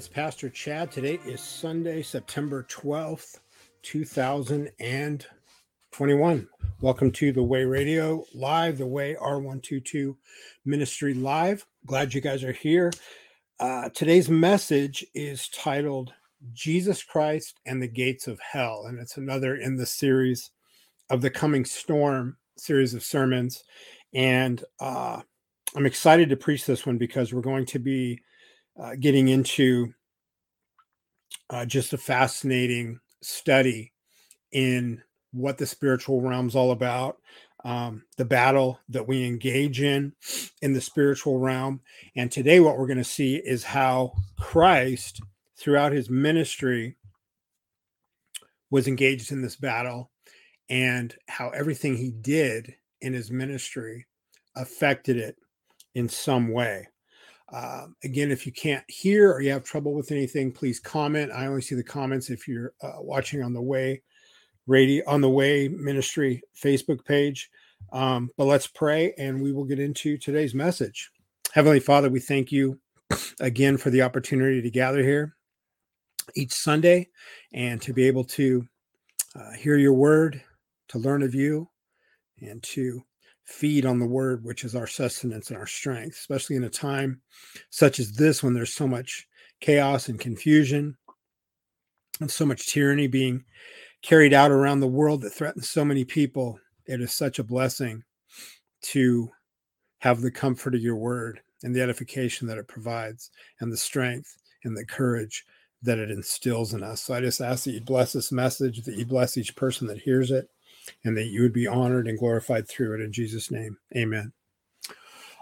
it's Pastor Chad. Today is Sunday, September 12th, 2021. Welcome to the Way Radio Live, the Way R122 Ministry Live. Glad you guys are here. Uh, today's message is titled Jesus Christ and the Gates of Hell, and it's another in the series of the Coming Storm series of sermons. And uh, I'm excited to preach this one because we're going to be uh, getting into uh, just a fascinating study in what the spiritual realm's all about, um, the battle that we engage in in the spiritual realm. And today, what we're going to see is how Christ, throughout his ministry, was engaged in this battle and how everything he did in his ministry affected it in some way. Uh, again, if you can't hear or you have trouble with anything, please comment. I only see the comments if you're uh, watching on the way radio on the way ministry Facebook page. Um, but let's pray and we will get into today's message. Heavenly Father, we thank you again for the opportunity to gather here each Sunday and to be able to uh, hear your word, to learn of you, and to feed on the word, which is our sustenance and our strength, especially in a time such as this when there's so much chaos and confusion and so much tyranny being carried out around the world that threatens so many people. It is such a blessing to have the comfort of your word and the edification that it provides and the strength and the courage that it instills in us. So I just ask that you bless this message, that you bless each person that hears it, and that you would be honored and glorified through it in Jesus' name. Amen.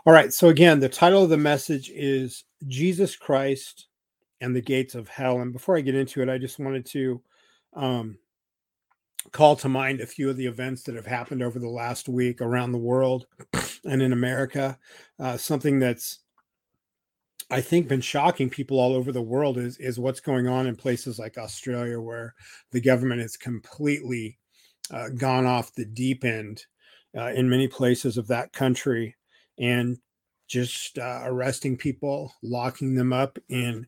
All right. So, again, the title of the message is Jesus Christ and the Gates of Hell. And before I get into it, I just wanted to um, call to mind a few of the events that have happened over the last week around the world and in America. Uh, something that's I think been shocking people all over the world is is what's going on in places like Australia where the government is completely uh, gone off the deep end uh, in many places of that country and just uh, arresting people, locking them up in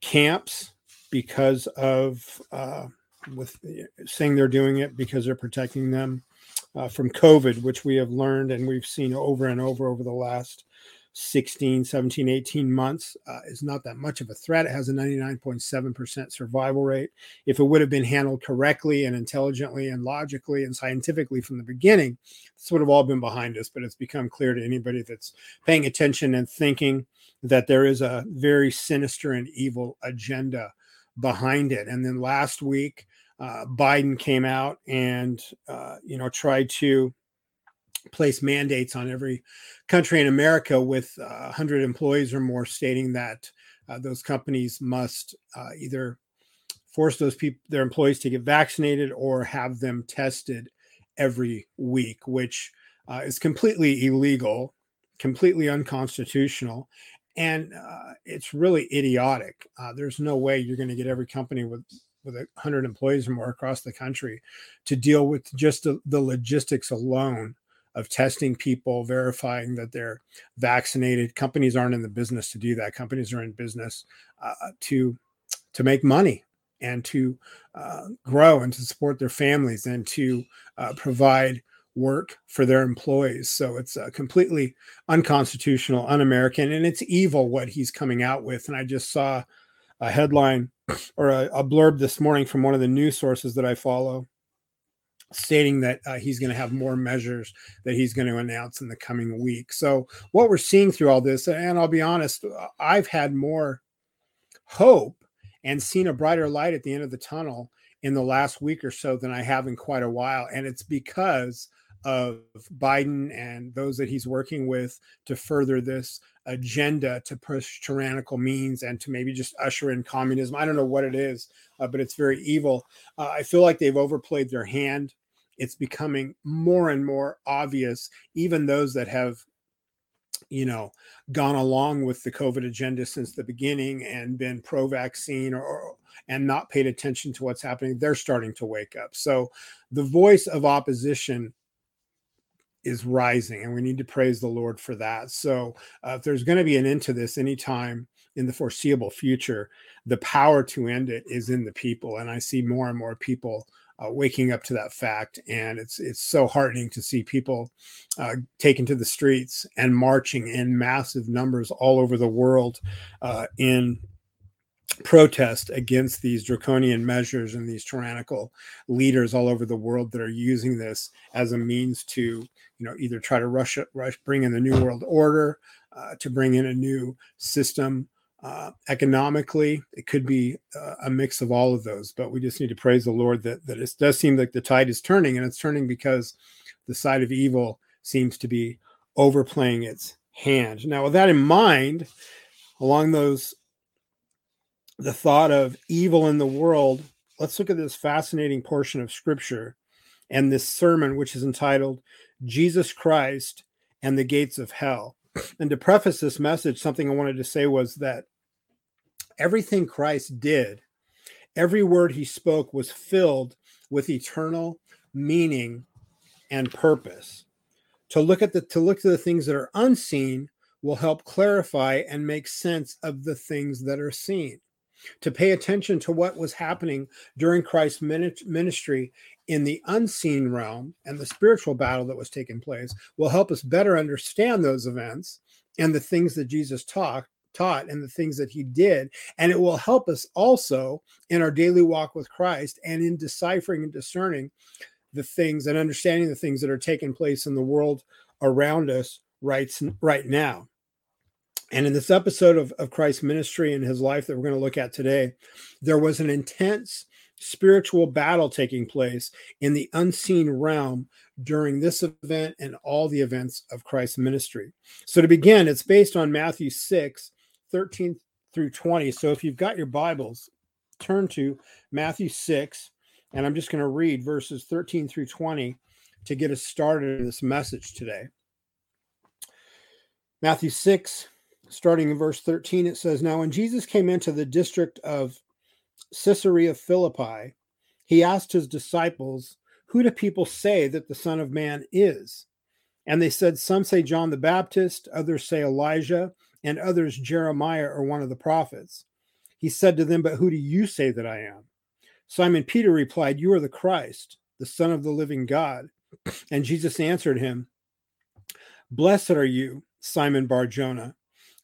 camps because of uh, with saying they're doing it because they're protecting them uh, from COVID, which we have learned and we've seen over and over over the last 16, 17, 18 months uh, is not that much of a threat. It has a 99.7% survival rate. If it would have been handled correctly and intelligently and logically and scientifically from the beginning, this would have all been behind us. But it's become clear to anybody that's paying attention and thinking that there is a very sinister and evil agenda behind it. And then last week, uh, Biden came out and, uh, you know, tried to place mandates on every country in America with uh, 100 employees or more, stating that uh, those companies must uh, either force those people, their employees, to get vaccinated or have them tested every week, which uh, is completely illegal, completely unconstitutional, and uh, it's really idiotic. Uh, there's no way you're going to get every company with with 100 employees or more across the country to deal with just the, the logistics alone of testing people, verifying that they're vaccinated. Companies aren't in the business to do that. Companies are in business uh, to to make money and to uh, grow and to support their families and to uh, provide work for their employees. So it's uh, completely unconstitutional, un-American, and it's evil what he's coming out with. And I just saw a headline or a, a blurb this morning from one of the news sources that I follow stating that uh, he's going to have more measures that he's going to announce in the coming week. So, what we're seeing through all this, and I'll be honest, uh, I've had more hope and seen a brighter light at the end of the tunnel in the last week or so than I have in quite a while. And it's because of Biden and those that he's working with to further this agenda to push tyrannical means and to maybe just usher in communism. I don't know what it is, uh, but it's very evil. Uh, I feel like they've overplayed their hand it's becoming more and more obvious, even those that have you know gone along with the covid agenda since the beginning and been pro vaccine or and not paid attention to what's happening they're starting to wake up so the voice of opposition is rising and we need to praise the lord for that so uh, if there's going to be an end to this anytime in the foreseeable future, the power to end it is in the people. And I see more and more people uh, waking up to that fact, and it's it's so heartening to see people uh, taken to the streets and marching in massive numbers all over the world uh, in protest against these draconian measures and these tyrannical leaders all over the world that are using this as a means to you know either try to rush rush bring in the new world order uh, to bring in a new system. Uh, economically it could be uh, a mix of all of those but we just need to praise the lord that that it does seem like the tide is turning and it's turning because the side of evil seems to be overplaying its hand. Now with that in mind along those the thought of evil in the world let's look at this fascinating portion of scripture and this sermon which is entitled jesus christ and the gates of hell and to preface this message, something I wanted to say was that everything Christ did, every word he spoke was filled with eternal meaning and purpose. To look at the to look to the things that are unseen will help clarify and make sense of the things that are seen. To pay attention to what was happening during Christ's ministry in the unseen realm and the spiritual battle that was taking place will help us better understand those events and the things that Jesus taught taught and the things that he did. And it will help us also in our daily walk with Christ and in deciphering and discerning the things and understanding the things that are taking place in the world around us right right now and in this episode of, of Christ's ministry and his life that we're going to look at today, there was an intense spiritual battle taking place in the unseen realm during this event and all the events of Christ's ministry. So, to begin, it's based on Matthew 6 13 through 20. So, if you've got your Bibles, turn to Matthew 6, and I'm just going to read verses 13 through 20 to get us started in this message today. Matthew 6, starting in verse 13, it says, Now when Jesus came into the district of Caesarea Philippi, he asked his disciples, Who do people say that the Son of Man is? And they said, Some say John the Baptist, others say Elijah, and others Jeremiah or one of the prophets. He said to them, But who do you say that I am? Simon Peter replied, You are the Christ, the Son of the living God. And Jesus answered him, Blessed are you, Simon Bar Jonah,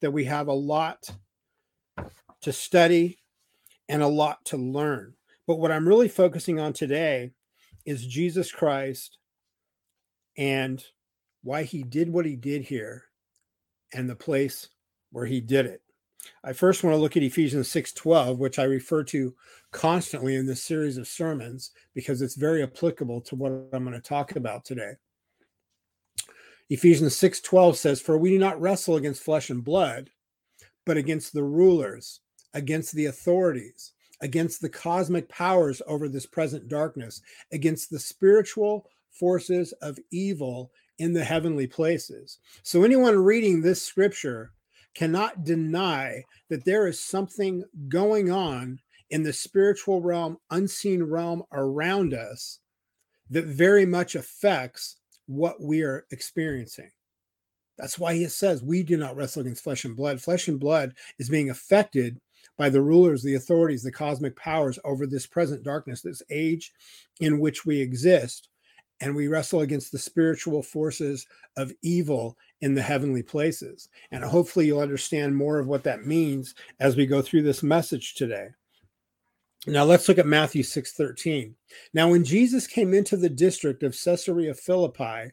that we have a lot to study and a lot to learn. But what I'm really focusing on today is Jesus Christ and why he did what he did here and the place where he did it. I first want to look at Ephesians 6:12, which I refer to constantly in this series of sermons because it's very applicable to what I'm going to talk about today. Ephesians 6:12 says, "For we do not wrestle against flesh and blood, but against the rulers, against the authorities, against the cosmic powers over this present darkness, against the spiritual forces of evil in the heavenly places." So anyone reading this scripture cannot deny that there is something going on in the spiritual realm, unseen realm around us that very much affects what we are experiencing. That's why he says we do not wrestle against flesh and blood. Flesh and blood is being affected by the rulers, the authorities, the cosmic powers over this present darkness, this age in which we exist. And we wrestle against the spiritual forces of evil in the heavenly places. And hopefully, you'll understand more of what that means as we go through this message today. Now let's look at Matthew 6:13. Now when Jesus came into the district of Caesarea Philippi,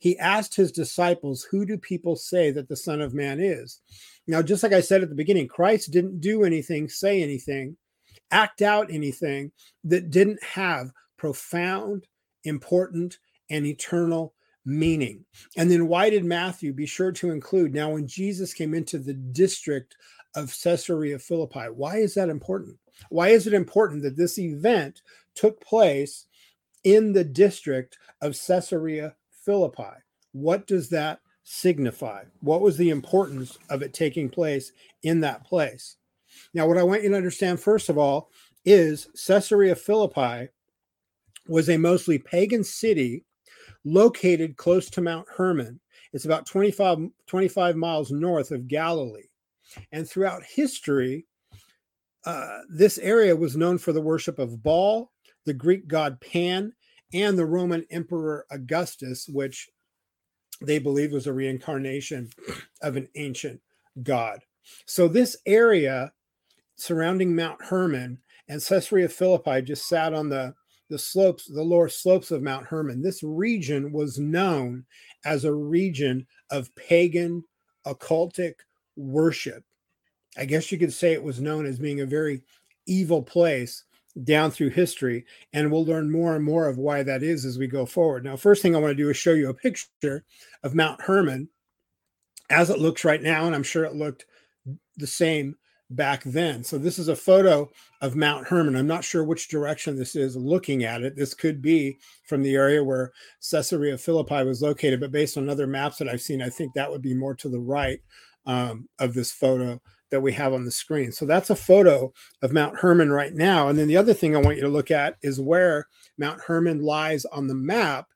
he asked his disciples, "Who do people say that the Son of Man is?" Now just like I said at the beginning, Christ didn't do anything, say anything, act out anything that didn't have profound, important, and eternal meaning. And then why did Matthew be sure to include now when Jesus came into the district of Caesarea Philippi. Why is that important? Why is it important that this event took place in the district of Caesarea Philippi? What does that signify? What was the importance of it taking place in that place? Now, what I want you to understand, first of all, is Caesarea Philippi was a mostly pagan city located close to Mount Hermon. It's about 25, 25 miles north of Galilee. And throughout history, uh, this area was known for the worship of Baal, the Greek god Pan, and the Roman Emperor Augustus, which they believed was a reincarnation of an ancient god. So, this area surrounding Mount Hermon and Caesarea Philippi just sat on the, the slopes, the lower slopes of Mount Hermon. This region was known as a region of pagan, occultic worship. I guess you could say it was known as being a very evil place down through history. And we'll learn more and more of why that is as we go forward. Now, first thing I want to do is show you a picture of Mount Hermon as it looks right now. And I'm sure it looked the same back then. So this is a photo of Mount Hermon. I'm not sure which direction this is looking at it. This could be from the area where Caesarea Philippi was located, but based on other maps that I've seen, I think that would be more to the right um, of this photo that we have on the screen. So that's a photo of Mount Hermon right now. And then the other thing I want you to look at is where Mount Hermon lies on the map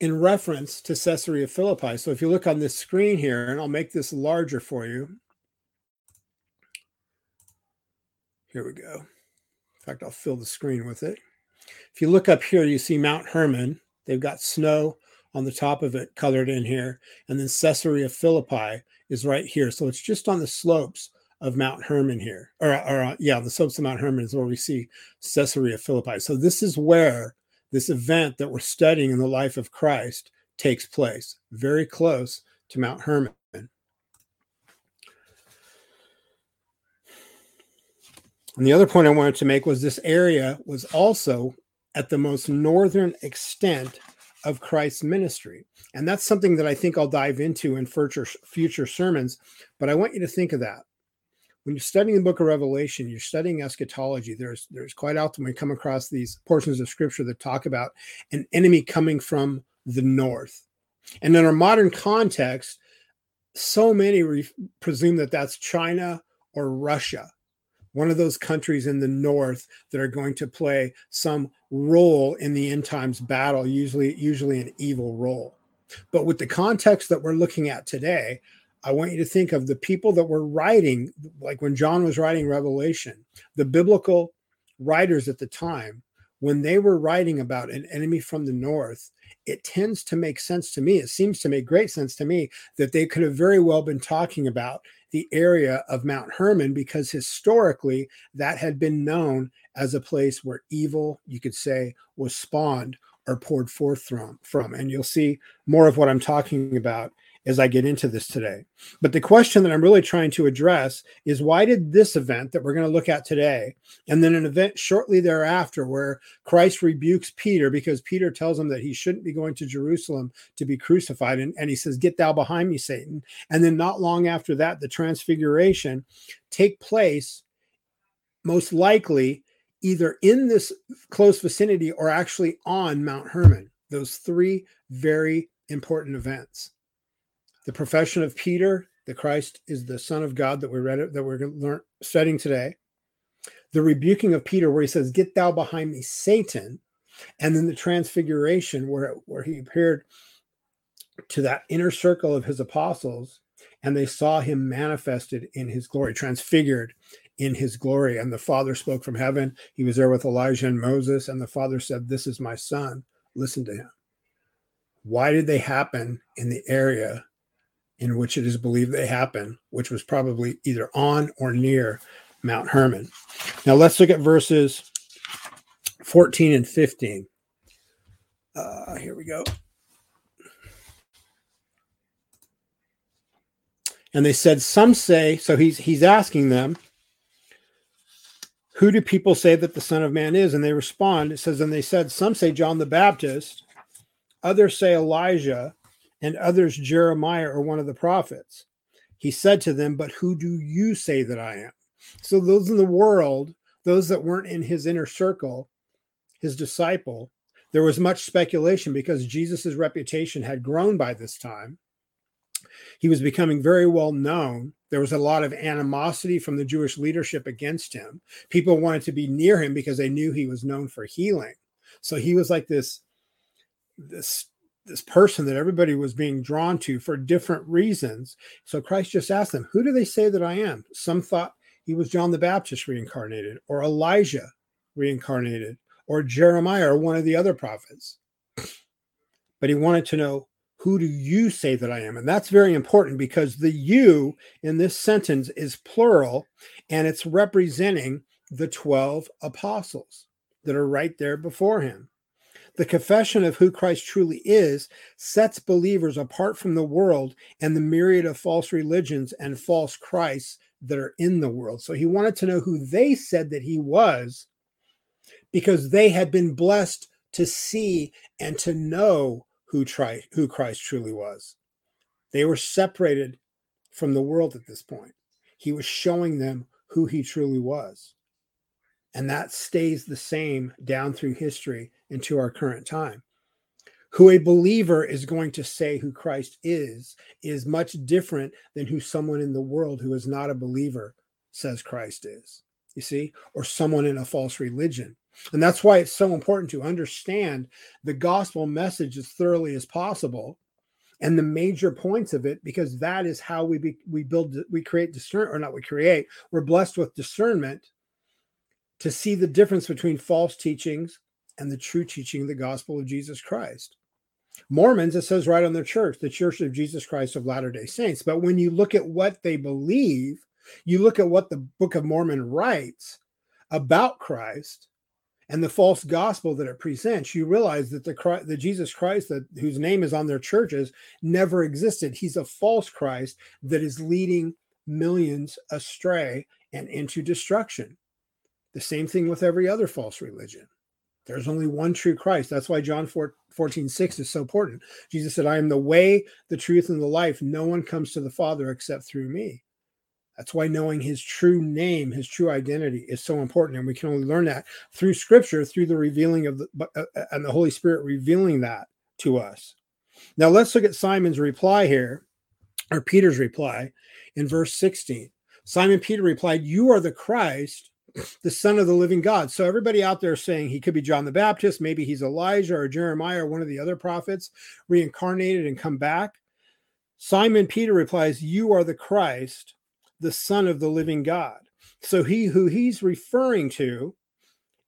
in reference to Caesarea Philippi. So if you look on this screen here, and I'll make this larger for you. Here we go. In fact, I'll fill the screen with it. If you look up here, you see Mount Hermon. They've got snow on the top of it colored in here. And then Caesarea Philippi is right here. So it's just on the slopes of Mount Hermon here. Or, or uh, yeah, the slopes of Mount Hermon is where we see Caesarea Philippi. So this is where this event that we're studying in the life of Christ takes place, very close to Mount Hermon. And the other point I wanted to make was this area was also at the most northern extent of Christ's ministry. And that's something that I think I'll dive into in future, future sermons. But I want you to think of that when you're studying the book of Revelation, you're studying eschatology. There's there's quite often we come across these portions of scripture that talk about an enemy coming from the north. And in our modern context, so many re- presume that that's China or Russia, one of those countries in the north that are going to play some role in the end times battle, usually usually an evil role. But with the context that we're looking at today, I want you to think of the people that were writing, like when John was writing Revelation, the biblical writers at the time, when they were writing about an enemy from the north, it tends to make sense to me. It seems to make great sense to me that they could have very well been talking about the area of Mount Hermon because historically that had been known as a place where evil, you could say, was spawned or poured forth from. from. And you'll see more of what I'm talking about as I get into this today. But the question that I'm really trying to address is why did this event that we're going to look at today, and then an event shortly thereafter where Christ rebukes Peter because Peter tells him that he shouldn't be going to Jerusalem to be crucified. And, and he says, Get thou behind me, Satan. And then not long after that, the transfiguration take place, most likely either in this close vicinity or actually on Mount Hermon. Those three very important events the profession of Peter that Christ is the Son of God that we read that we're learn, studying today, the rebuking of Peter where he says, "Get thou behind me, Satan," and then the transfiguration where where he appeared to that inner circle of his apostles and they saw him manifested in his glory, transfigured in his glory. And the Father spoke from heaven. He was there with Elijah and Moses, and the Father said, This is my son. Listen to him. Why did they happen in the area in which it is believed they happened, which was probably either on or near Mount Hermon. Now let's look at verses 14 and 15. Uh, here we go. And they said, Some say, so he's he's asking them, Who do people say that the Son of Man is? And they respond, it says, and they said, Some say John the Baptist, others say Elijah, and others Jeremiah or one of the prophets. He said to them, But who do you say that I am? So those in the world, those that weren't in his inner circle, his disciple, there was much speculation because Jesus' reputation had grown by this time. He was becoming very well known. There was a lot of animosity from the Jewish leadership against him. People wanted to be near him because they knew he was known for healing. So he was like this this this person that everybody was being drawn to for different reasons. So Christ just asked them, Who do they say that I am? Some thought he was John the Baptist reincarnated, or Elijah reincarnated, or Jeremiah, or one of the other prophets. But he wanted to know, Who do you say that I am? And that's very important because the you in this sentence is plural and it's representing the 12 apostles that are right there before him. The confession of who Christ truly is sets believers apart from the world and the myriad of false religions and false Christs that are in the world. So he wanted to know who they said that he was because they had been blessed to see and to know who, tri- who Christ truly was. They were separated from the world at this point. He was showing them who he truly was. And that stays the same down through history into our current time. Who a believer is going to say who Christ is, is much different than who someone in the world who is not a believer says Christ is, you see, or someone in a false religion. And that's why it's so important to understand the gospel message as thoroughly as possible and the major points of it because that is how we be, we build we create discern or not we create we're blessed with discernment to see the difference between false teachings and the true teaching of the gospel of Jesus Christ. Mormons, it says right on their church, the Church of Jesus Christ of Latter day Saints. But when you look at what they believe, you look at what the Book of Mormon writes about Christ and the false gospel that it presents, you realize that the, Christ, the Jesus Christ that whose name is on their churches never existed. He's a false Christ that is leading millions astray and into destruction. The same thing with every other false religion. There's only one true Christ. That's why John 14, 6 is so important. Jesus said, I am the way, the truth, and the life. No one comes to the Father except through me. That's why knowing his true name, his true identity is so important. And we can only learn that through scripture, through the revealing of the, uh, uh, and the Holy Spirit revealing that to us. Now let's look at Simon's reply here, or Peter's reply in verse 16. Simon Peter replied, You are the Christ, the son of the living God. So everybody out there saying he could be John the Baptist, maybe he's Elijah or Jeremiah or one of the other prophets reincarnated and come back. Simon Peter replies, You are the Christ, the son of the living God. So he who he's referring to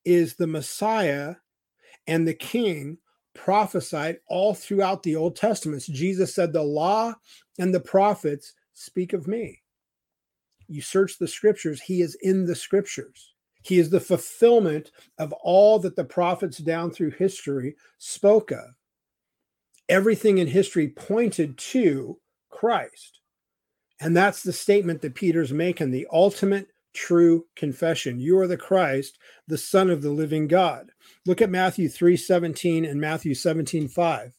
is the Messiah and the king prophesied all throughout the Old Testament. Jesus said, The law and the prophets speak of me you search the scriptures, he is in the scriptures. He is the fulfillment of all that the prophets down through history spoke of. Everything in history pointed to Christ. And that's the statement that Peter's making the ultimate true confession. You are the Christ, the Son of the living God. Look at Matthew 3 17 and Matthew 17 5.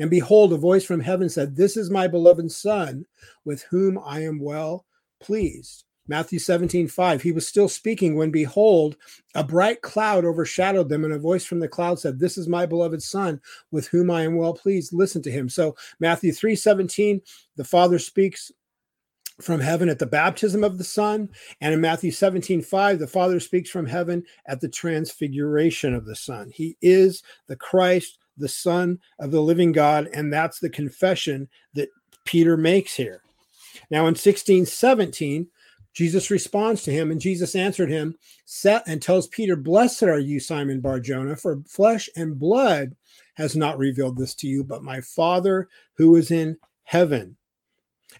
And behold, a voice from heaven said, This is my beloved Son, with whom I am well pleased. Matthew 17, 5. He was still speaking when, behold, a bright cloud overshadowed them, and a voice from the cloud said, This is my beloved Son, with whom I am well pleased. Listen to him. So, Matthew 3, 17, the Father speaks from heaven at the baptism of the Son. And in Matthew 17, 5, the Father speaks from heaven at the transfiguration of the Son. He is the Christ, the Son of the living God. And that's the confession that Peter makes here. Now, in 1617, Jesus responds to him, and Jesus answered him set and tells Peter, Blessed are you, Simon Bar Jonah, for flesh and blood has not revealed this to you, but my Father who is in heaven.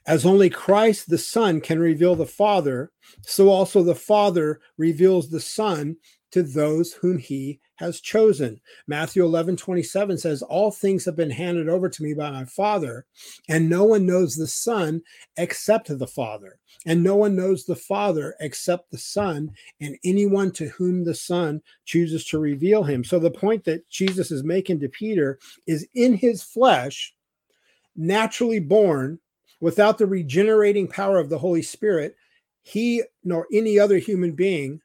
As only Christ the Son can reveal the Father, so also the Father reveals the Son to those whom he has chosen. Matthew 11, 27 says, All things have been handed over to me by my Father, and no one knows the Son except the Father, and no one knows the Father except the Son, and anyone to whom the Son chooses to reveal him. So the point that Jesus is making to Peter is in his flesh, naturally born, Without the regenerating power of the Holy Spirit, he nor any other human being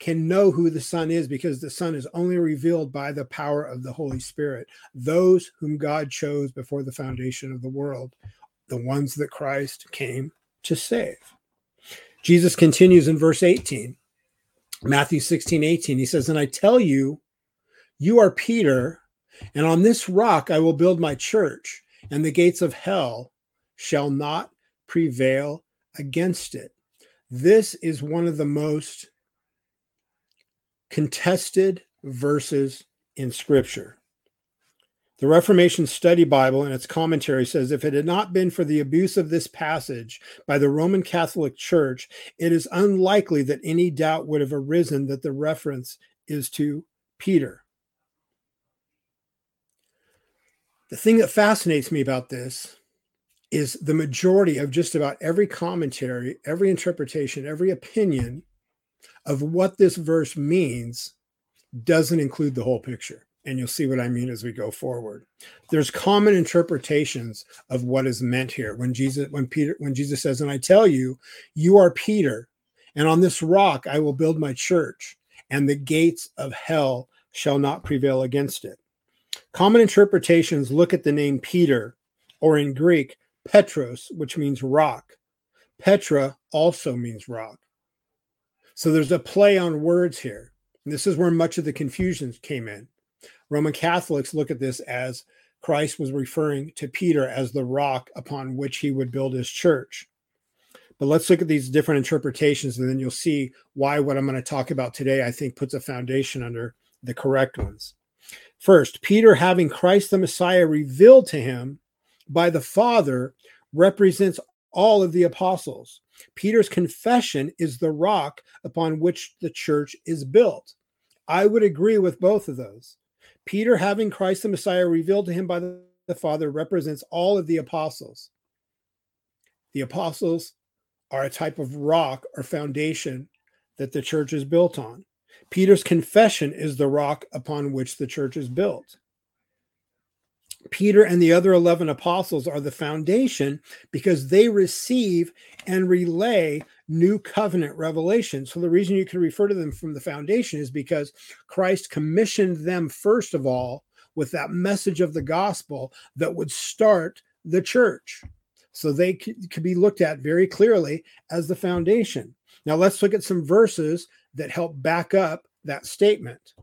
can know who the Son is because the Son is only revealed by the power of the Holy Spirit. Those whom God chose before the foundation of the world, the ones that Christ came to save. Jesus continues in verse 18, Matthew 16, 18. He says, And I tell you, you are Peter, and on this rock I will build my church, and the gates of hell shall not prevail against it. This is one of the most contested verses in Scripture. The Reformation Study Bible in its commentary says if it had not been for the abuse of this passage by the Roman Catholic Church, it is unlikely that any doubt would have arisen that the reference is to Peter. The thing that fascinates me about this is the majority of just about every commentary, every interpretation, every opinion of what this verse means doesn't include the whole picture. And you'll see what I mean as we go forward. There's common interpretations of what is meant here. When Jesus, when Peter, when Jesus says, And I tell you, you are Peter, and on this rock I will build my church, and the gates of hell shall not prevail against it. Common interpretations look at the name Peter, or in Greek, Petros, which means rock. Petra also means rock. So there's a play on words here. And this is where much of the confusion came in. Roman Catholics look at this as Christ was referring to Peter as the rock upon which he would build his church. But let's look at these different interpretations, and then you'll see why what I'm going to talk about today, I think, puts a foundation under the correct ones. First, Peter, having Christ the Messiah revealed to him by the Father, represents all of the apostles. Peter's confession is the rock upon which the church is built. I would agree with both of those. Peter, having Christ the Messiah revealed to him by the, Father, represents all of the apostles. The apostles are a type of rock or foundation that the church is built on. Peter's confession is the rock upon which the church is built. Peter and the other 11 apostles are the foundation because they receive and relay new covenant revelation. So, the reason you can refer to them from the foundation is because Christ commissioned them, first of all, with that message of the gospel that would start the church. So, they could be looked at very clearly as the foundation. Now, let's look at some verses that help back up that statement.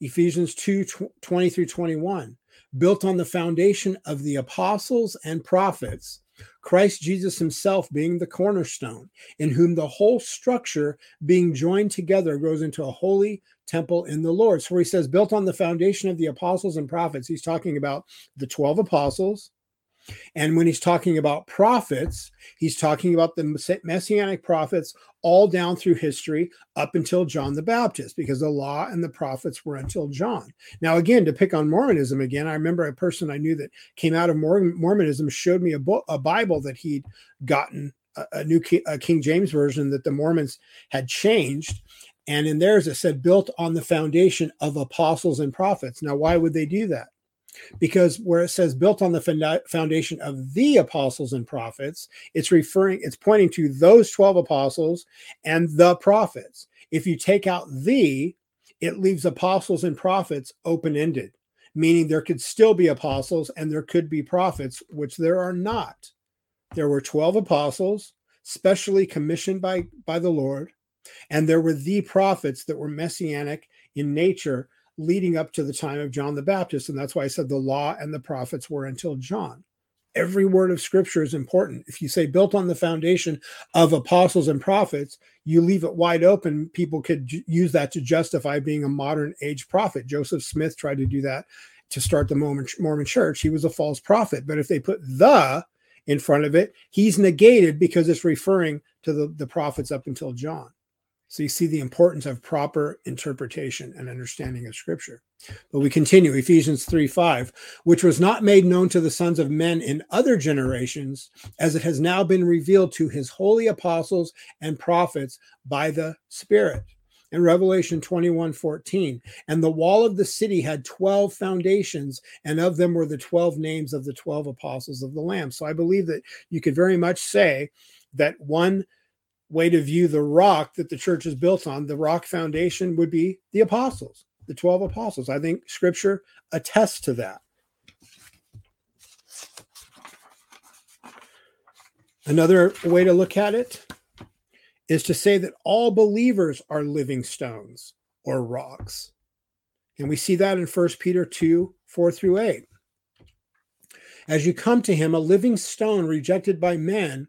Ephesians 2 20 through 21 built on the foundation of the apostles and prophets, Christ Jesus himself being the cornerstone, in whom the whole structure being joined together grows into a holy temple in the Lord. So, where he says, built on the foundation of the apostles and prophets, he's talking about the 12 apostles, and when he's talking about prophets, he's talking about the messianic prophets all down through history up until John the Baptist, because the law and the prophets were until John. Now, again, to pick on Mormonism again, I remember a person I knew that came out of Mormonism showed me a, book, a Bible that he'd gotten a, a new King, a King James version that the Mormons had changed. And in theirs, it said built on the foundation of apostles and prophets. Now, why would they do that? Because where it says built on the foundation of the apostles and prophets it's referring it's pointing to those 12 apostles and the prophets. If you take out the it leaves apostles and prophets open ended meaning there could still be apostles and there could be prophets which there are not. There were 12 apostles specially commissioned by by the lord and there were the prophets that were messianic in nature leading up to the time of John the Baptist. And that's why I said the law and the prophets were until John. Every word of scripture is important. If you say built on the foundation of apostles and prophets, you leave it wide open. People could use that to justify being a modern age prophet. Joseph Smith tried to do that to start the Mormon, church. He was a false prophet. But if they put the in front of it, he's negated because it's referring to the, the prophets up until John. So you see the importance of proper interpretation and understanding of scripture. But we continue Ephesians 3 5, which was not made known to the sons of men in other generations, as it has now been revealed to his holy apostles and prophets by the Spirit. in Revelation 21 14. And the wall of the city had 12 foundations, and of them were the 12 names of the 12 apostles of the Lamb. So I believe that you could very much say that one way to view the rock that the church is built on, the rock foundation would be the apostles, the 12 apostles. I think scripture attests to that. Another way to look at it is to say that all believers are living stones or rocks. And we see that in 1 Peter 2 4 through 8. As you come to him, a living stone rejected by men,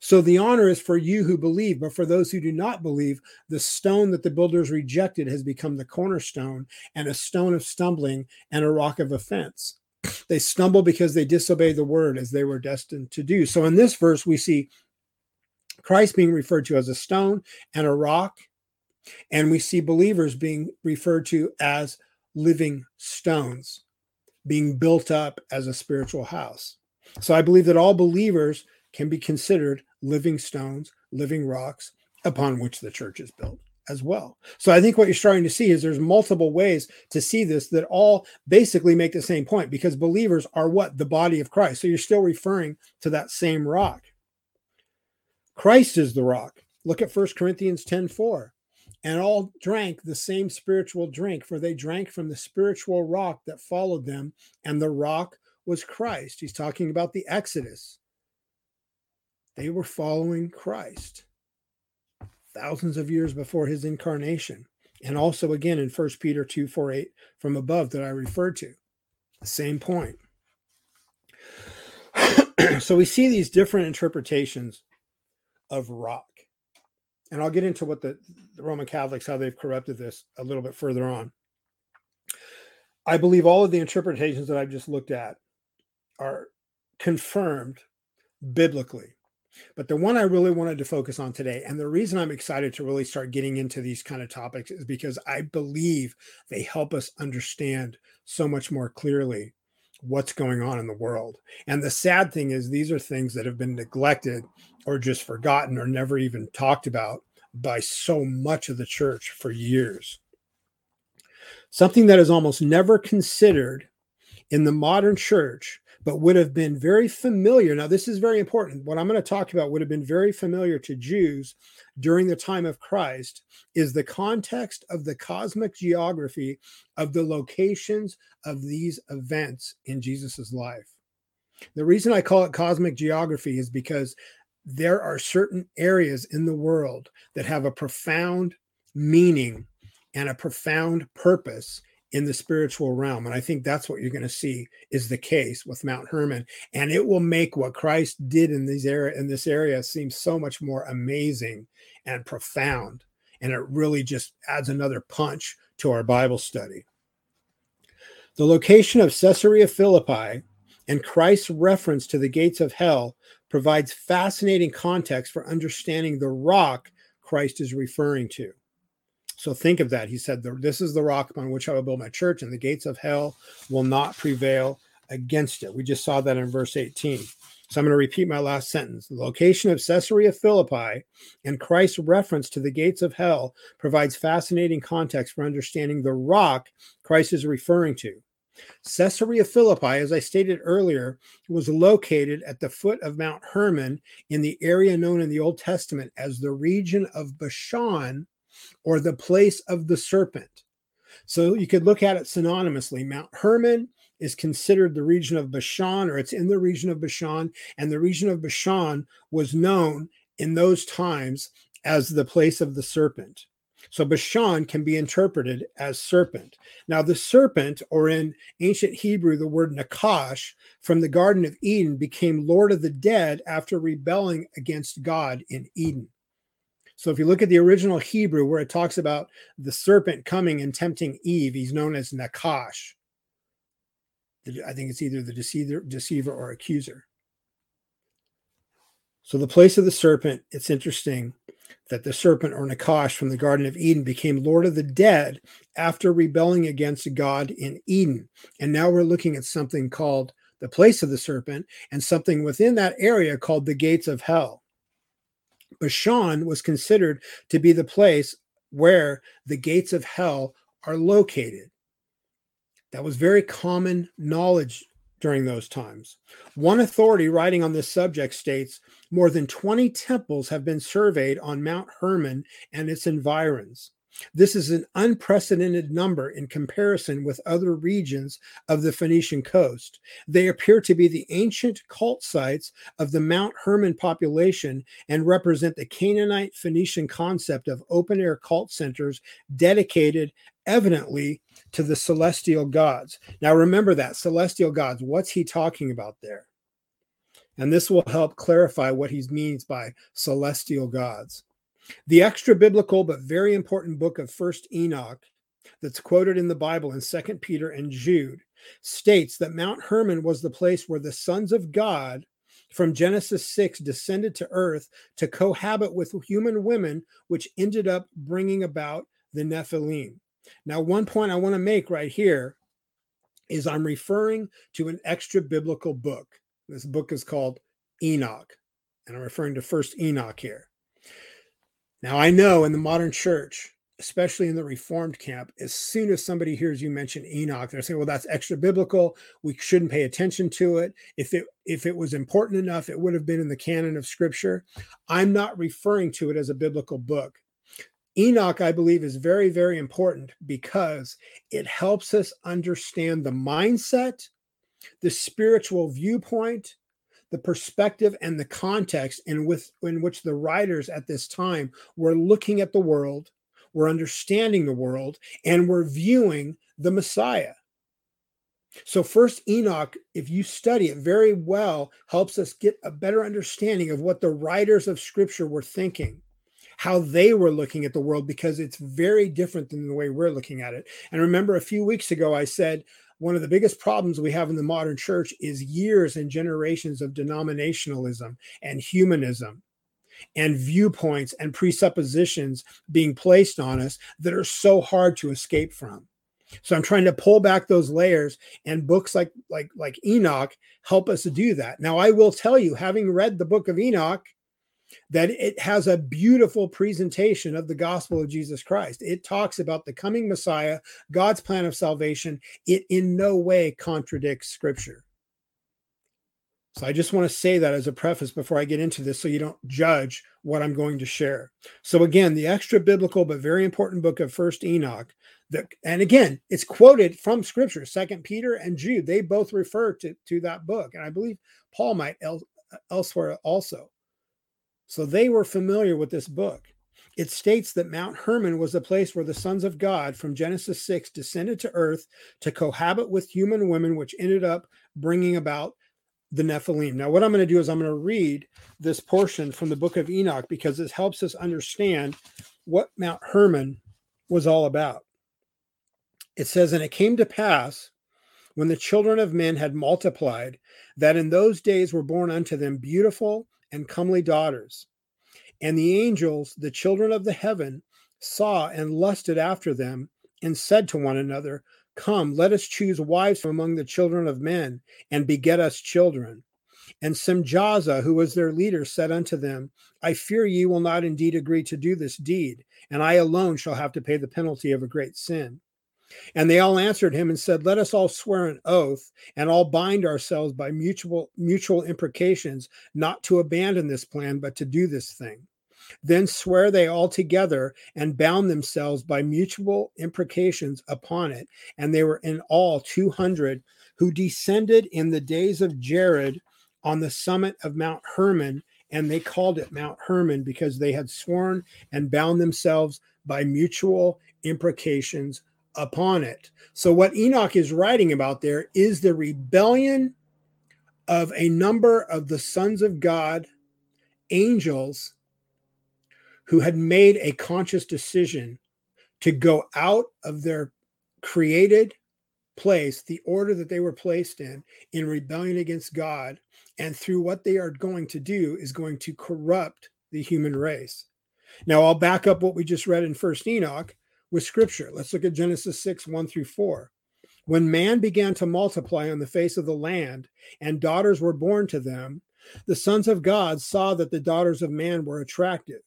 So the honor is for you who believe, but for those who do not believe, the stone that the builders rejected has become the cornerstone and a stone of stumbling and a rock of offense. They stumble because they disobey the word as they were destined to do. So in this verse, we see Christ being referred to as a stone and a rock. And we see believers being referred to as living stones, being built up as a spiritual house. So I believe that all believers can be considered living stones, living rocks upon which the church is built as well. So I think what you're starting to see is there's multiple ways to see this that all basically make the same point because believers are what? The body of Christ. So you're still referring to that same rock. Christ is the rock. Look at 1 Corinthians 10 4. And all drank the same spiritual drink, for they drank from the spiritual rock that followed them, and the rock was Christ. He's talking about the Exodus. They were following Christ thousands of years before his incarnation. And also again in 1 Peter 2 4 8 from above that I referred to. The same point. so we see these different interpretations of rock. And I'll get into what the, the Roman Catholics, how they've corrupted this a little bit further on. I believe all of the interpretations that I've just looked at are confirmed biblically. But the one I really wanted to focus on today, and the reason I'm excited to really start getting into these kind of topics is because I believe they help us understand so much more clearly what's going on in the world. And the sad thing is, these are things that have been neglected or just forgotten or never even talked about by so much of the church for years. Something that is almost never considered in the modern church, but would have been very familiar. Now, this is very important. What I'm going to talk about would have been very familiar to Jews during the time of Christ is the context of the cosmic geography of the locations of these events in Jesus's life. The reason I call it cosmic geography is because there are certain areas in the world that have a profound meaning and a profound purpose in the spiritual realm and i think that's what you're going to see is the case with mount hermon and it will make what christ did in these area in this area seem so much more amazing and profound and it really just adds another punch to our bible study the location of caesarea philippi and christ's reference to the gates of hell provides fascinating context for understanding the rock Christ is referring to. So think of that. He said, This is the rock upon which I will build my church, and the gates of hell will not prevail against it. We just saw that in verse 18. So I'm going to repeat my last sentence. The location of Caesarea Philippi and Christ's reference to the gates of hell provides fascinating context for understanding the rock Christ is referring to. Caesarea Philippi, as I stated earlier, was located at the foot of Mount Hermon in the area known in the Old Testament as the region of Bashan or the place of the serpent. So you could look at it synonymously. Mount Hermon is considered the region of Bashan, or it's in the region of Bashan, and the region of Bashan was known in those times as the place of the serpent. So Bashan can be interpreted as serpent. Now, the serpent, or in ancient Hebrew, the word Nakash, from the Garden of Eden, became Lord of the dead after rebelling against God in Eden. So if you look at the original Hebrew, where it talks about the serpent coming and tempting Eve, he's known as Nakash. I think it's either the deceiver, deceiver or accuser. So the place of the serpent, it's interesting that the serpent or Nakash from the Garden of Eden became Lord of the dead after rebelling against God in Eden. And now we're looking at something called the place of the serpent and something within that area called the gates of hell. Bashan was considered to be the place where the gates of hell are located. That was very common knowledge during those times. One authority writing on this subject states more than 20 temples have been surveyed on Mount Hermon and its environs. This is an unprecedented number in comparison with other regions of the Phoenician coast. They appear to be the ancient cult sites of the Mount Hermon population and represent the Canaanite Phoenician concept of open air cult centers dedicated evidently to the celestial gods. Now, remember that celestial gods, what's he talking about there? And this will help clarify what he means by celestial gods. The extra biblical but very important book of First Enoch, that's quoted in the Bible in Second Peter and Jude, states that Mount Hermon was the place where the sons of God from Genesis 6 descended to earth to cohabit with human women, which ended up bringing about the Nephilim. Now, one point I want to make right here is I'm referring to an extra biblical book. This book is called Enoch, and I'm referring to First Enoch here. Now, I know in the modern church, especially in the Reformed camp, as soon as somebody hears you mention Enoch, they're saying, "Well, that's extra biblical. We shouldn't pay attention to it. If it if it was important enough, it would have been in the canon of Scripture." I'm not referring to it as a biblical book. Enoch, I believe, is very, very important because it helps us understand the mindset, the spiritual viewpoint, the perspective, and the context in, with, in which the writers at this time were looking at the world, were understanding the world, and were viewing the Messiah. So, first Enoch, if you study it very well, helps us get a better understanding of what the writers of Scripture were thinking how they were looking at the world because it's very different than the way we're looking at it. And remember, a few weeks ago, I said one of the biggest problems we have in the modern church is years and generations of denominationalism and humanism and viewpoints and presuppositions being placed on us that are so hard to escape from. So I'm trying to pull back those layers and books like like like Enoch help us to do that. Now I will tell you having read the book of Enoch that it has a beautiful presentation of the gospel of Jesus Christ. It talks about the coming Messiah, God's plan of salvation. It in no way contradicts scripture. So I just want to say that as a preface before I get into this so you don't judge what I'm going to share. So again, the extra biblical but very important book of First Enoch that and again, it's quoted from scripture, Second Peter and Jude. They both refer to, to that book. And I believe Paul might el- elsewhere also. So they were familiar with this book. It states that Mount Hermon was the place where the sons of God from Genesis 6 descended to earth to cohabit with human women, which ended up bringing about the Nephilim. Now, what I'm going to do is I'm going to read this portion from the book of Enoch because this helps us understand what Mount Hermon was all about. It says, And it came to pass when the children of men had multiplied that in those days were born unto them beautiful and comely daughters. And the angels, the children of the heaven, saw and lusted after them, and said to one another, Come, let us choose wives from among the children of men, and beget us children. And Semjaza, who was their leader, said unto them, I fear ye will not indeed agree to do this deed, and I alone shall have to pay the penalty of a great sin. And they all answered him and said, Let us all swear an oath and all bind ourselves by mutual mutual imprecations not to abandon this plan, but to do this thing. Then swear they all together and bound themselves by mutual imprecations upon it. And they were in all 200 who descended in the days of Jared on the summit of Mount Hermon. And they called it Mount Hermon because they had sworn and bound themselves by mutual imprecations upon it. So, what Enoch is writing about there is the rebellion of a number of the sons of God, angels, who had made a conscious decision to go out of their created place, the order that they were placed in, in rebellion against God, and through what they are going to do is going to corrupt the human race. Now, I'll back up what we just read in First Enoch with scripture. Let's look at Genesis 6 1 through 4. When man began to multiply on the face of the land, and daughters were born to them, the sons of God saw that the daughters of man were attractive,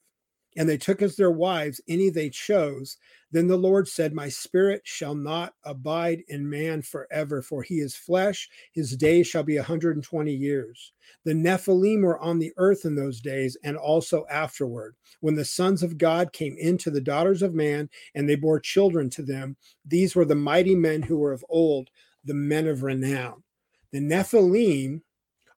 and they took as their wives any they chose. Then the Lord said, My spirit shall not abide in man forever, for he is flesh. His days shall be a 120 years. The Nephilim were on the earth in those days and also afterward, when the sons of God came into the daughters of man and they bore children to them. These were the mighty men who were of old, the men of renown. The Nephilim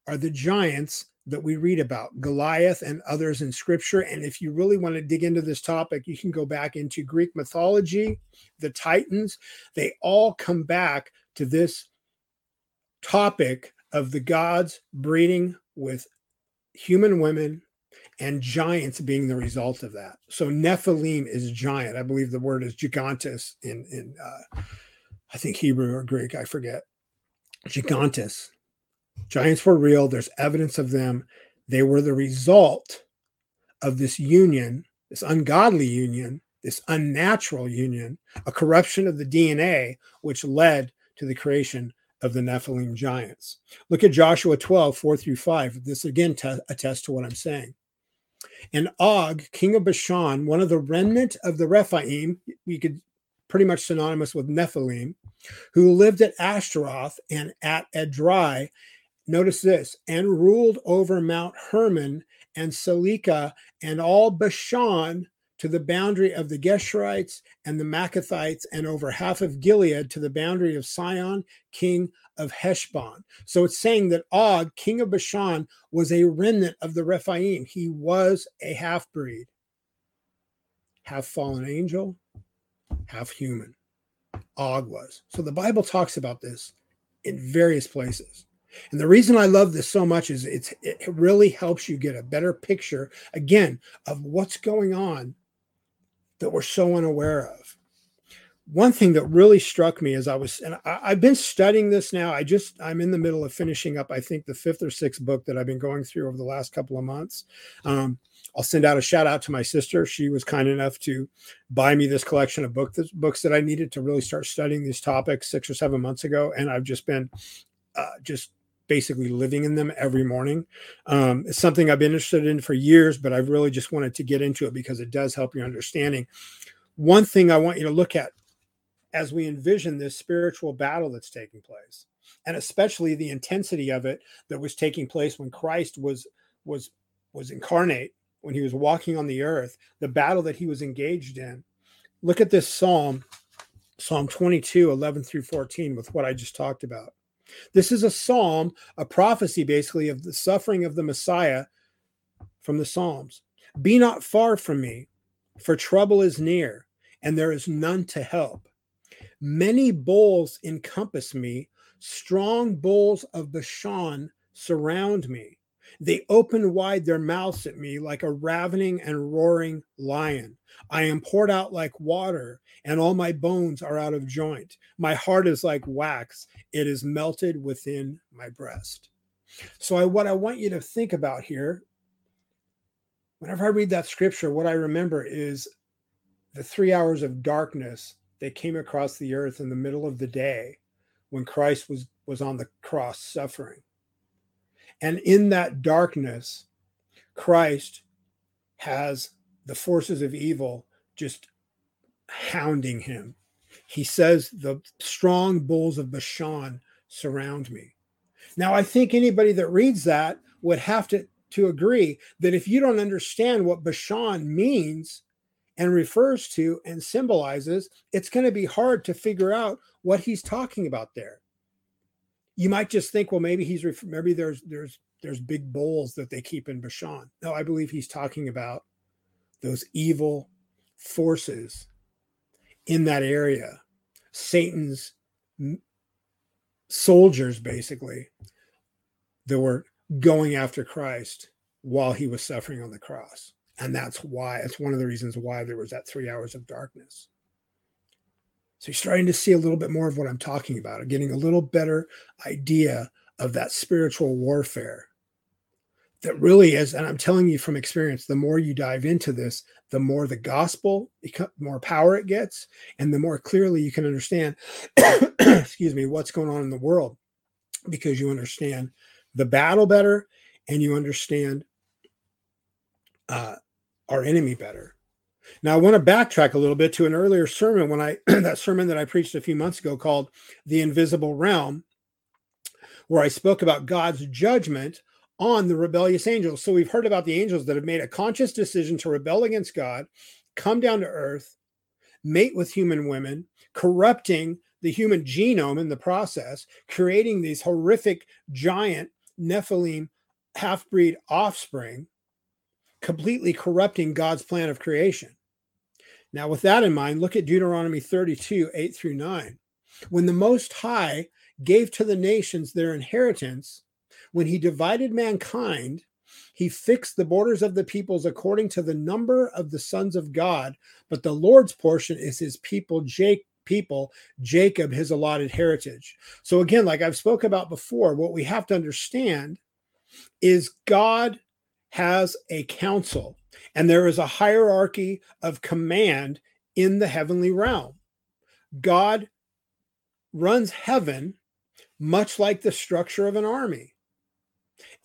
are the giants that we read about, Goliath and others in scripture. And if you really want to dig into this topic, you can go back into Greek mythology, the Titans. They all come back to this topic of the gods breeding with human women and giants being the result of that. So Nephilim is giant. I believe the word is gigantus in in uh, I think Hebrew or Greek, I forget. Gigantus Giants were real. There's evidence of them. They were the result of this union, this ungodly union, this unnatural union, a corruption of the DNA, which led to the creation of the Nephilim giants. Look at Joshua 12, 4 through 5. This again t- attests to what I'm saying. And Og, king of Bashan, one of the remnant of the Rephaim, we could pretty much synonymous with Nephilim, who lived at Ashtaroth and at Edrei Notice this, and ruled over Mount Hermon and Salecah and all Bashan to the boundary of the Geshurites and the Maacathites, and over half of Gilead to the boundary of Sihon, king of Heshbon. So it's saying that Og, king of Bashan, was a remnant of the Rephaim. He was a half breed, half fallen angel, half human. Og was. So the Bible talks about this in various places. And the reason I love this so much is it's it really helps you get a better picture again of what's going on that we're so unaware of. One thing that really struck me as I was, and I, have been studying this now. I just, I'm in the middle of finishing up, I think, the fifth or sixth book that I've been going through over the last couple of months. Um, I'll send out a shout out to my sister. She was kind enough to buy me this collection of book, this, books that I needed to really start studying these topics six or seven months ago. And I've just been uh, just basically living in them every morning. Um, it's something I've been interested in for years, but I've really just wanted to get into it because it does help your understanding. One thing I want you to look at as we envision this spiritual battle that's taking place, and especially the intensity of it that was taking place when Christ was was was incarnate, when he was walking on the earth, the battle that he was engaged in. Look at this psalm, Psalm 22, 11 through 14, with what I just talked about. This is a psalm, a prophecy basically of the suffering of the Messiah from the Psalms. Be not far from me, for trouble is near, and there is none to help. Many bulls encompass me, strong bulls of Bashan surround me. They open wide their mouths at me like a ravening and roaring lion. I am poured out like water, and all my bones are out of joint. My heart is like wax, it is melted within my breast. So, I, what I want you to think about here, whenever I read that scripture, what I remember is the three hours of darkness that came across the earth in the middle of the day when Christ was, was on the cross suffering. And in that darkness, Christ has the forces of evil just hounding him. He says, The strong bulls of Bashan surround me. Now, I think anybody that reads that would have to, to agree that if you don't understand what Bashan means and refers to and symbolizes, it's going to be hard to figure out what he's talking about there. You might just think, well, maybe he's maybe there's there's there's big bulls that they keep in Bashan. No, I believe he's talking about those evil forces in that area, Satan's soldiers, basically, that were going after Christ while he was suffering on the cross. And that's why, it's one of the reasons why there was that three hours of darkness. So you're starting to see a little bit more of what I'm talking about, getting a little better idea of that spiritual warfare that really is, and I'm telling you from experience, the more you dive into this, the more the gospel, more power it gets, and the more clearly you can understand, excuse me, what's going on in the world because you understand the battle better and you understand uh, our enemy better. Now, I want to backtrack a little bit to an earlier sermon when I, that sermon that I preached a few months ago called The Invisible Realm, where I spoke about God's judgment on the rebellious angels. So we've heard about the angels that have made a conscious decision to rebel against God, come down to earth, mate with human women, corrupting the human genome in the process, creating these horrific giant Nephilim half breed offspring, completely corrupting God's plan of creation. Now, with that in mind, look at Deuteronomy 32 8 through 9. When the Most High gave to the nations their inheritance, when he divided mankind, he fixed the borders of the peoples according to the number of the sons of God, but the Lord's portion is his people, Jake, people, Jacob, his allotted heritage. So again, like I've spoke about before, what we have to understand is God has a council and there is a hierarchy of command in the heavenly realm. God runs heaven much like the structure of an army.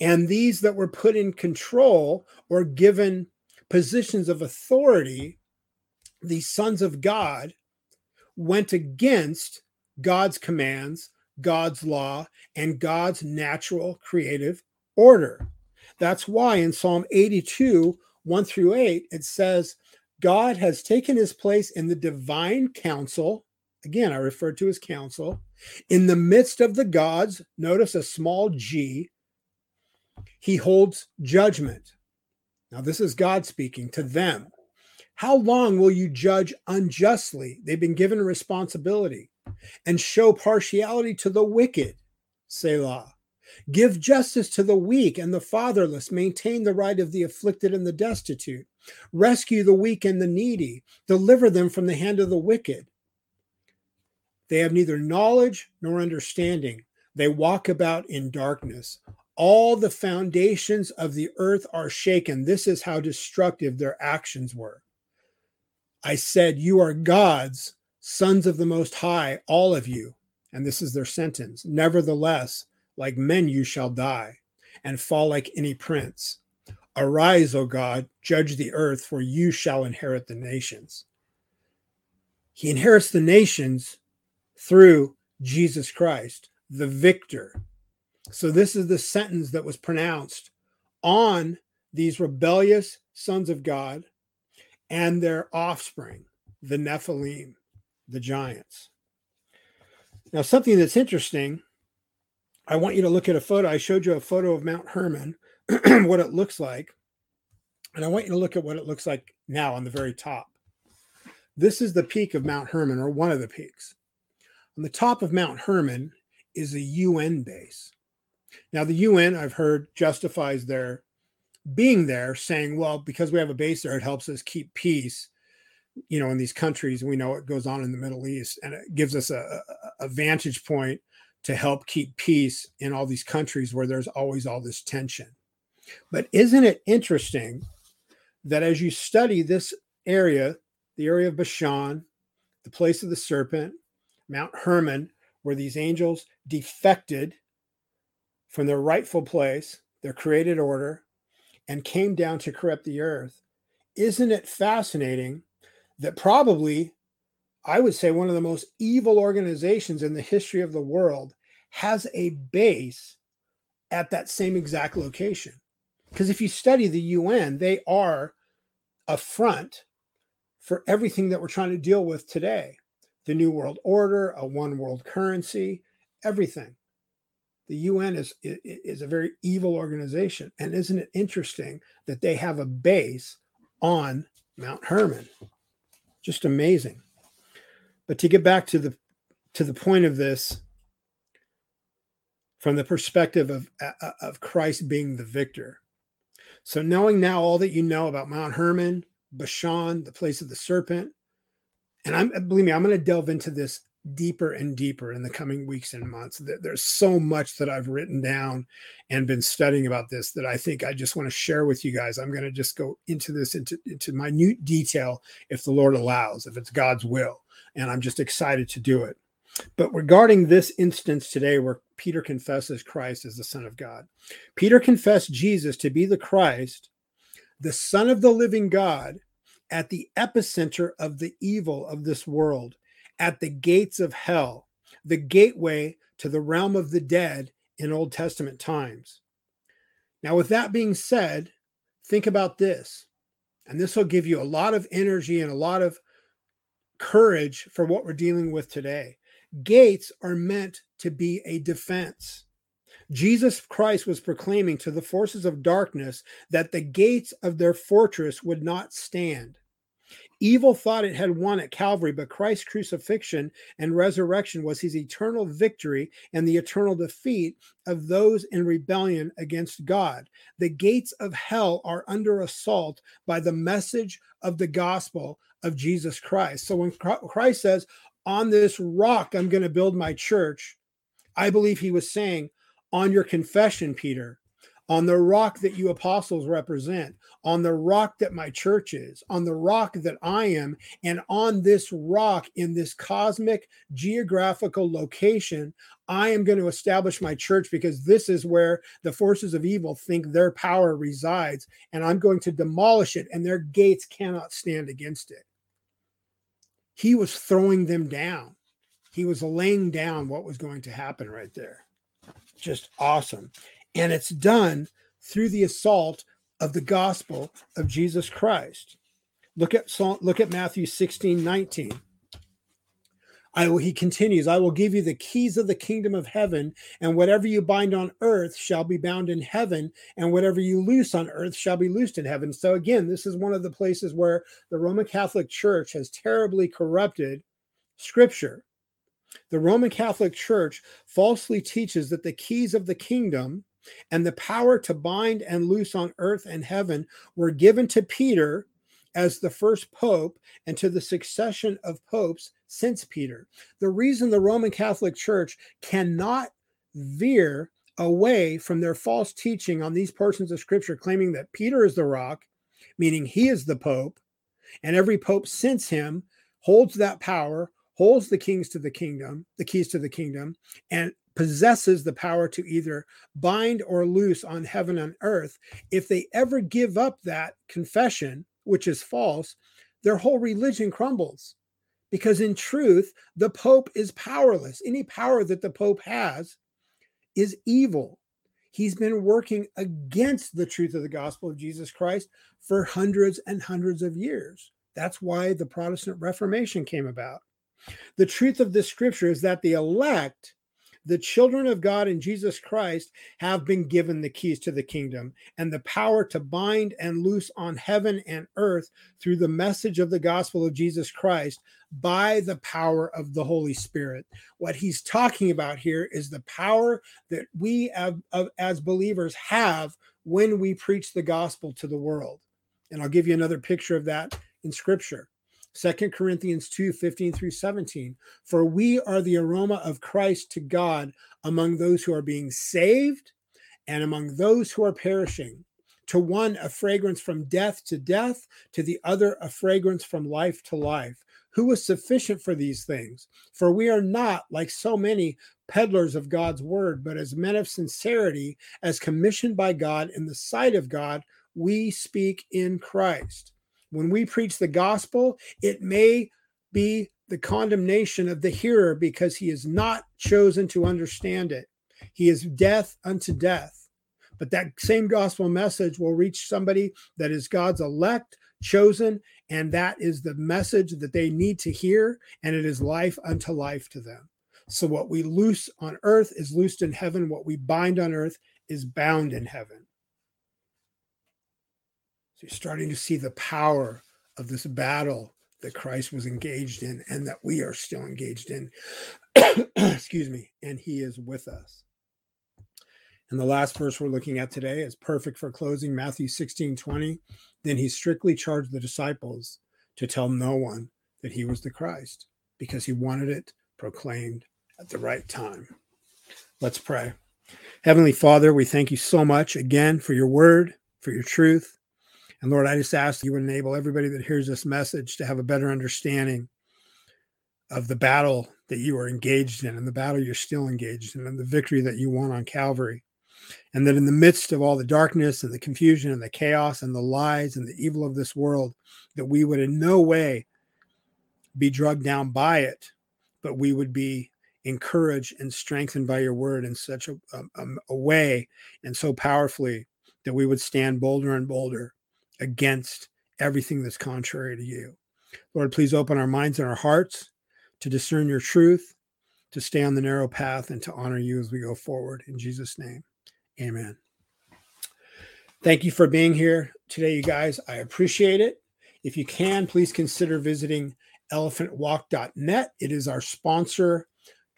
And these that were put in control or given positions of authority, the sons of God, went against God's commands, God's law, and God's natural creative order. That's why in Psalm 82, 1 through 8, it says, God has taken his place in the divine council. Again, I refer to as council. In the midst of the gods, notice a small g, he holds judgment. Now, this is God speaking to them. How long will you judge unjustly? They've been given responsibility and show partiality to the wicked. Selah. Give justice to the weak and the fatherless. Maintain the right of the afflicted and the destitute. Rescue the weak and the needy. Deliver them from the hand of the wicked. They have neither knowledge nor understanding. They walk about in darkness all the foundations of the earth are shaken. This is how destructive their actions were. I said, You are gods, sons of the Most High, all of you. And this is their sentence. Nevertheless, like men you shall die and fall like any prince. Arise, O God, judge the earth, for you shall inherit the nations. He inherits the nations through Jesus Christ, the victor, so, this is the sentence that was pronounced on these rebellious sons of God and their offspring, the Nephilim, the giants. Now, something that's interesting, I want you to look at a photo. I showed you a photo of Mount Hermon, what it looks like. And I want you to look at what it looks like now on the very top. This is the peak of Mount Hermon, or one of the peaks. On the top of Mount Hermon is a UN base. Now, the UN, I've heard, justifies their being there, saying, well, because we have a base there, it helps us keep peace, you know, in these countries. We know what goes on in the Middle East, and it gives us a, a, vantage point to help keep peace in all these countries where there's always all this tension. But isn't it interesting that as you study this area, the area of Bashan, the place of the serpent, Mount Hermon, where these angels defected from their rightful place, their created order, and came down to corrupt the earth. Isn't it fascinating that probably, I would say, one of the most evil organizations in the history of the world has a base at that same exact location? Because if you study the UN, they are a front for everything that we're trying to deal with today the New World Order, a one world currency, everything the UN is is a very evil organization, and isn't it interesting that they have a base on Mount Hermon? Just amazing. But to get back to the to the point of this, from the perspective of uh, uh, of Christ being the victor. So knowing now all that you know about Mount Hermon, Bashan, the place of the serpent, and I'm believe me, I'm going to delve into this deeper and deeper in the coming weeks and months. There's so much that I've written down and been studying about this that I think I just want to share with you guys. I'm going to just go into this into, into minute detail if the Lord allows, if it's God's will. And I'm just excited to do it. But regarding this instance today where Peter confesses Christ as the Son of God, Peter confessed Jesus to be the Christ, the Son of the living God, at the epicenter of the evil of this world at the gates of hell, the gateway to the realm of the dead in Old Testament times. Now, with that being said, think about this, and this will give you a lot of energy and a lot of courage for what we're dealing with today. Gates are meant to be a defense. Jesus Christ was proclaiming to the forces of darkness that the gates of their fortress would not stand. Evil thought it had won at Calvary, but Christ's crucifixion and resurrection was his eternal victory and the eternal defeat of those in rebellion against God. The gates of hell are under assault by the message of the gospel of Jesus Christ. So when Christ says, On this rock I'm going to build my church, I believe he was saying, On your confession, Peter, on the rock that you apostles represent, on the rock that my church is, on the rock that I am, and on this rock in this cosmic geographical location, I am going to establish my church because this is where the forces of evil think their power resides, and I'm going to demolish it, and their gates cannot stand against it. He was throwing them down. He was laying down what was going to happen right there. Just awesome. And it's done through the assault of the gospel of Jesus Christ. Look at look at Matthew 16, 19. I will, he continues, I will give you the keys of the kingdom of heaven, and whatever you bind on earth shall be bound in heaven, and whatever you loose on earth shall be loosed in heaven. So, again, this is one of the places where the Roman Catholic Church has terribly corrupted scripture. The Roman Catholic Church falsely teaches that the keys of the kingdom and the power to bind and loose on earth and heaven were given to Peter as the first pope and to the succession of popes since Peter. The reason the Roman Catholic Church cannot veer away from their false teaching on these portions of scripture, claiming that Peter is the rock, meaning he is the pope, and every pope since him holds that power, holds the kings to the kingdom, the keys to the kingdom, and possesses the power to either bind or loose on heaven and earth, if they ever give up that confession, which is false, their whole religion crumbles. Because in truth, the Pope is powerless. Any power that the Pope has is evil. He's been working against the truth of the gospel of Jesus Christ for hundreds and hundreds of years. That's why the Protestant Reformation came about. The truth of this scripture is that the elect the children of God in Jesus Christ have been given the keys to the kingdom and the power to bind and loose on heaven and earth through the message of the gospel of Jesus Christ by the power of the Holy Spirit. What he's talking about here is the power that we as believers have when we preach the gospel to the world. And I'll give you another picture of that in scripture. Second Corinthians 2 15 through 17. For we are the aroma of Christ to God among those who are being saved and among those who are perishing. To one, a fragrance from death to death, to the other, a fragrance from life to life. Who is sufficient for these things? For we are not, like so many, peddlers of God's word, but as men of sincerity, as commissioned by God in the sight of God, we speak in Christ. When we preach the gospel, it may be the condemnation of the hearer because he is not chosen to understand it. He is death unto death. But that same gospel message will reach somebody that is God's elect, chosen, and that is the message that they need to hear, and it is life unto life to them. So, what we loose on earth is loosed in heaven, what we bind on earth is bound in heaven. So you're starting to see the power of this battle that Christ was engaged in and that we are still engaged in. Excuse me. And he is with us. And the last verse we're looking at today is perfect for closing Matthew 16 20. Then he strictly charged the disciples to tell no one that he was the Christ because he wanted it proclaimed at the right time. Let's pray. Heavenly Father, we thank you so much again for your word, for your truth. And Lord, I just ask you would enable everybody that hears this message to have a better understanding of the battle that you are engaged in and the battle you're still engaged in and the victory that you won on Calvary. And that in the midst of all the darkness and the confusion and the chaos and the lies and the evil of this world, that we would in no way be drugged down by it, but we would be encouraged and strengthened by your word in such a, a, a way and so powerfully that we would stand bolder and bolder against everything that's contrary to you. Lord, please open our minds and our hearts to discern your truth, to stay on the narrow path, and to honor you as we go forward. In Jesus' name, amen. Thank you for being here today, you guys. I appreciate it. If you can, please consider visiting elephantwalk.net. It is our sponsor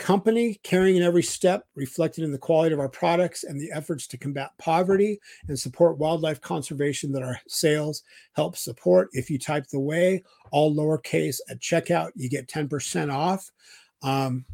company, carrying in every step, reflected in the quality of our products and the efforts to combat poverty and support wildlife conservation that our sales help support. If you type the way, all lowercase at checkout, you get 10% off. Um,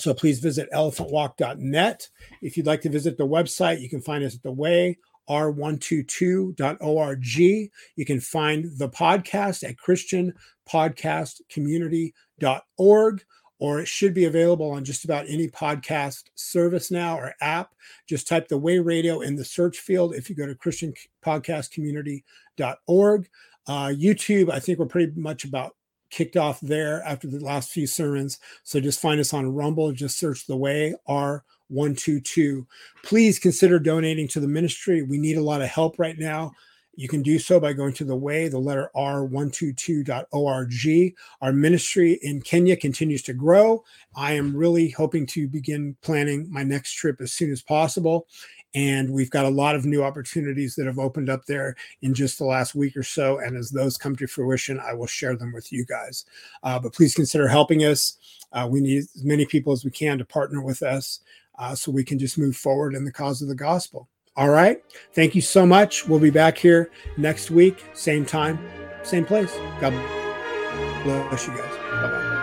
so please visit elephantwalk.net. If you'd like to visit the website, you can find us at the way r122.org. You can find the podcast at christianpodcastcommunity.org or it should be available on just about any podcast service now or app. Just type the Way Radio in the search field if you go to ChristianPodcastCommunity.org. Uh, YouTube, I think we're pretty much about kicked off there after the last few sermons. So just find us on Rumble, just search the Way R122. Please consider donating to the ministry. We need a lot of help right now. You can do so by going to the way, the letter r122.org. Our ministry in Kenya continues to grow. I am really hoping to begin planning my next trip as soon as possible. And we've got a lot of new opportunities that have opened up there in just the last week or so. And as those come to fruition, I will share them with you guys. Uh, but please consider helping us. Uh, we need as many people as we can to partner with us uh, so we can just move forward in the cause of the gospel. All right. Thank you so much. We'll be back here next week, same time, same place. God bless you guys. Bye bye.